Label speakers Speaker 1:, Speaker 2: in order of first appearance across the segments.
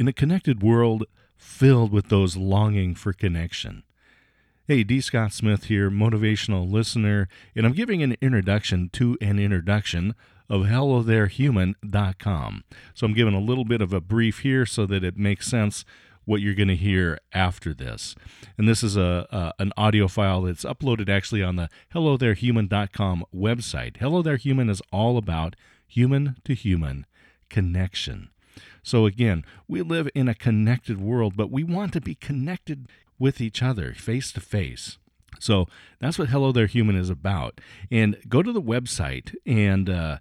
Speaker 1: in a connected world filled with those longing for connection. Hey, D. Scott Smith here, motivational listener, and I'm giving an introduction to an introduction of HelloThereHuman.com. So I'm giving a little bit of a brief here so that it makes sense what you're going to hear after this. And this is a, a, an audio file that's uploaded actually on the HelloThereHuman.com website. Hello There Human is all about human to human connection. So again, we live in a connected world, but we want to be connected with each other face to face. So that's what Hello There Human is about. And go to the website and uh,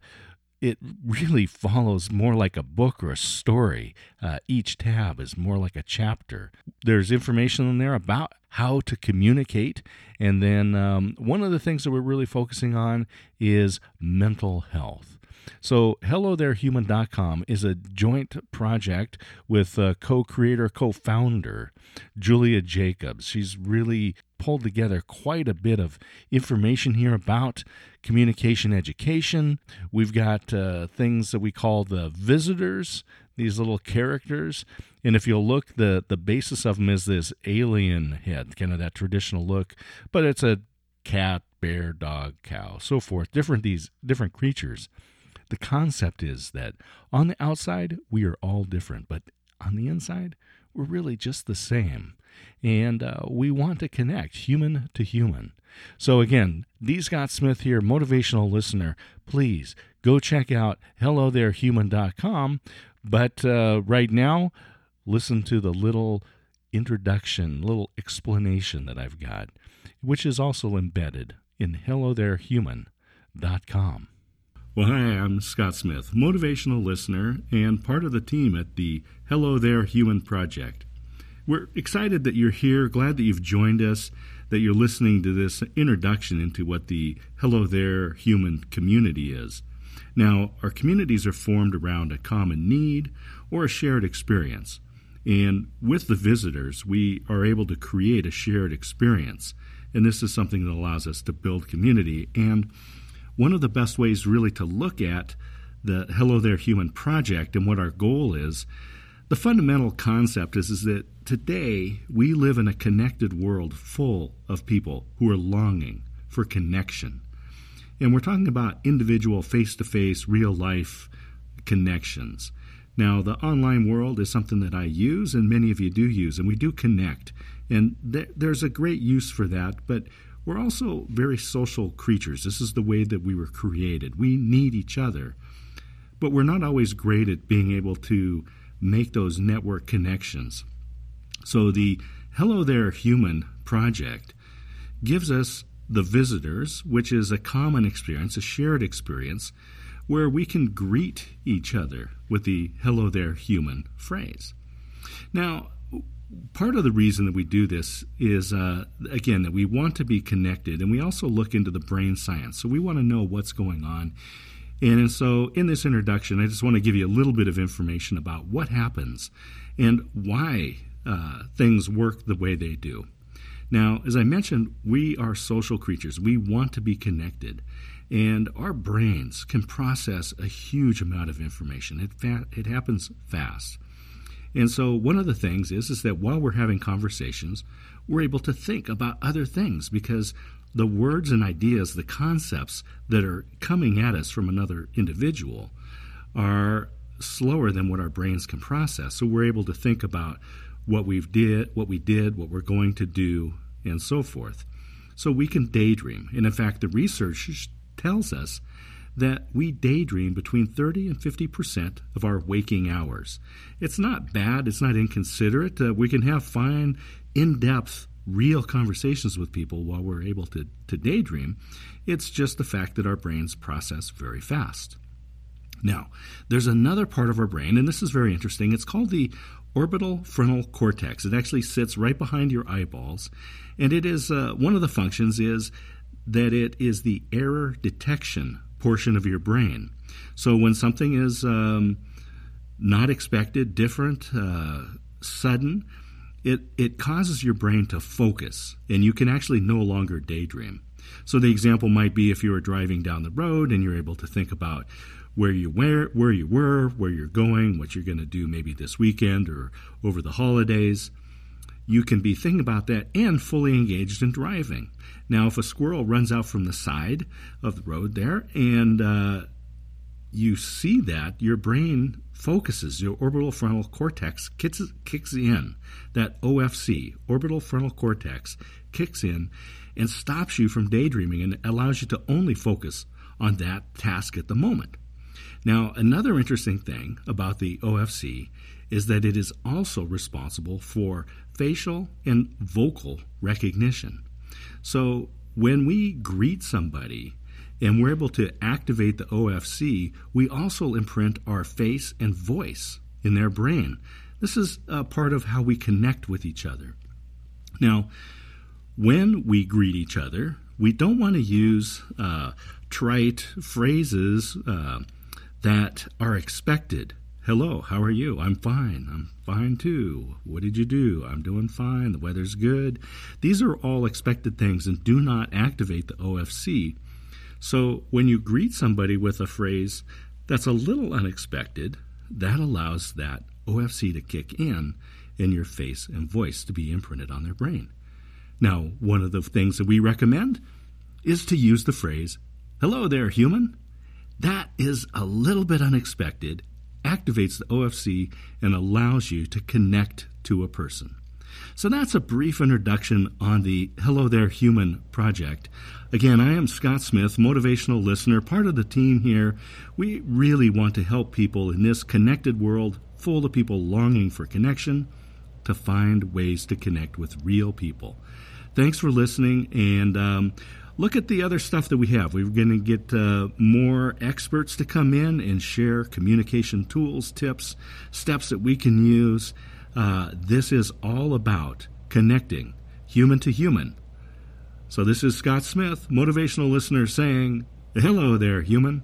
Speaker 1: it really follows more like a book or a story. Uh, each tab is more like a chapter. There's information in there about how to communicate. And then um, one of the things that we're really focusing on is mental health. So, HelloThereHuman.com is a joint project with uh, co creator, co founder Julia Jacobs. She's really pulled together quite a bit of information here about communication education. We've got uh, things that we call the visitors, these little characters. And if you'll look, the, the basis of them is this alien head, kind of that traditional look, but it's a cat, bear, dog, cow, so forth, different these different creatures. The concept is that on the outside, we are all different, but on the inside, we're really just the same. And uh, we want to connect human to human. So, again, D. Scott Smith here, motivational listener. Please go check out HelloThereHuman.com. But uh, right now, listen to the little introduction, little explanation that I've got, which is also embedded in HelloThereHuman.com. Well, hi, I'm Scott Smith, motivational listener and part of the team at the Hello There Human Project. We're excited that you're here, glad that you've joined us, that you're listening to this introduction into what the Hello There Human community is. Now, our communities are formed around a common need or a shared experience. And with the visitors, we are able to create a shared experience. And this is something that allows us to build community and one of the best ways really to look at the Hello There Human project and what our goal is, the fundamental concept is, is that today we live in a connected world full of people who are longing for connection. And we're talking about individual, face to face, real life connections. Now, the online world is something that I use, and many of you do use, and we do connect. And th- there's a great use for that, but we're also very social creatures. This is the way that we were created. We need each other. But we're not always great at being able to make those network connections. So the Hello There Human project gives us the visitors, which is a common experience, a shared experience, where we can greet each other with the Hello There Human phrase. Now, part of the reason that we do this is uh, again that we want to be connected and we also look into the brain science. So we want to know what's going on. And so in this introduction i just want to give you a little bit of information about what happens and why uh, things work the way they do. Now as i mentioned we are social creatures. We want to be connected and our brains can process a huge amount of information. It, fa- it happens fast and so one of the things is is that while we're having conversations, we're able to think about other things because the words and ideas, the concepts that are coming at us from another individual are slower than what our brains can process. So we're able to think about what we've did, what we did, what we're going to do, and so forth. So we can daydream. And in fact, the research tells us that we daydream between 30 and 50 percent of our waking hours. It's not bad, it's not inconsiderate. Uh, we can have fine, in depth, real conversations with people while we're able to, to daydream. It's just the fact that our brains process very fast. Now, there's another part of our brain, and this is very interesting. It's called the orbital frontal cortex. It actually sits right behind your eyeballs, and it is uh, one of the functions is that it is the error detection portion of your brain. So when something is um, not expected, different, uh, sudden, it, it causes your brain to focus, and you can actually no longer daydream. So the example might be if you were driving down the road and you're able to think about where you where where you were, where you're going, what you're going to do maybe this weekend or over the holidays. You can be thinking about that and fully engaged in driving. Now, if a squirrel runs out from the side of the road there and uh, you see that, your brain focuses, your orbital frontal cortex kicks, kicks in. That OFC, orbital frontal cortex, kicks in and stops you from daydreaming and allows you to only focus on that task at the moment. Now, another interesting thing about the OFC is that it is also responsible for facial and vocal recognition. So, when we greet somebody and we're able to activate the OFC, we also imprint our face and voice in their brain. This is a part of how we connect with each other. Now, when we greet each other, we don't want to use uh, trite phrases uh, that are expected. Hello, how are you? I'm fine. I'm fine too. What did you do? I'm doing fine. The weather's good. These are all expected things and do not activate the OFC. So when you greet somebody with a phrase that's a little unexpected, that allows that OFC to kick in and your face and voice to be imprinted on their brain. Now, one of the things that we recommend is to use the phrase, Hello there, human. That is a little bit unexpected, activates the OFC, and allows you to connect to a person. So that's a brief introduction on the Hello There Human project. Again, I am Scott Smith, motivational listener, part of the team here. We really want to help people in this connected world full of people longing for connection to find ways to connect with real people. Thanks for listening, and um, look at the other stuff that we have. We're going to get uh, more experts to come in and share communication tools, tips, steps that we can use. Uh, this is all about connecting human to human. So, this is Scott Smith, motivational listener, saying, Hello there, human.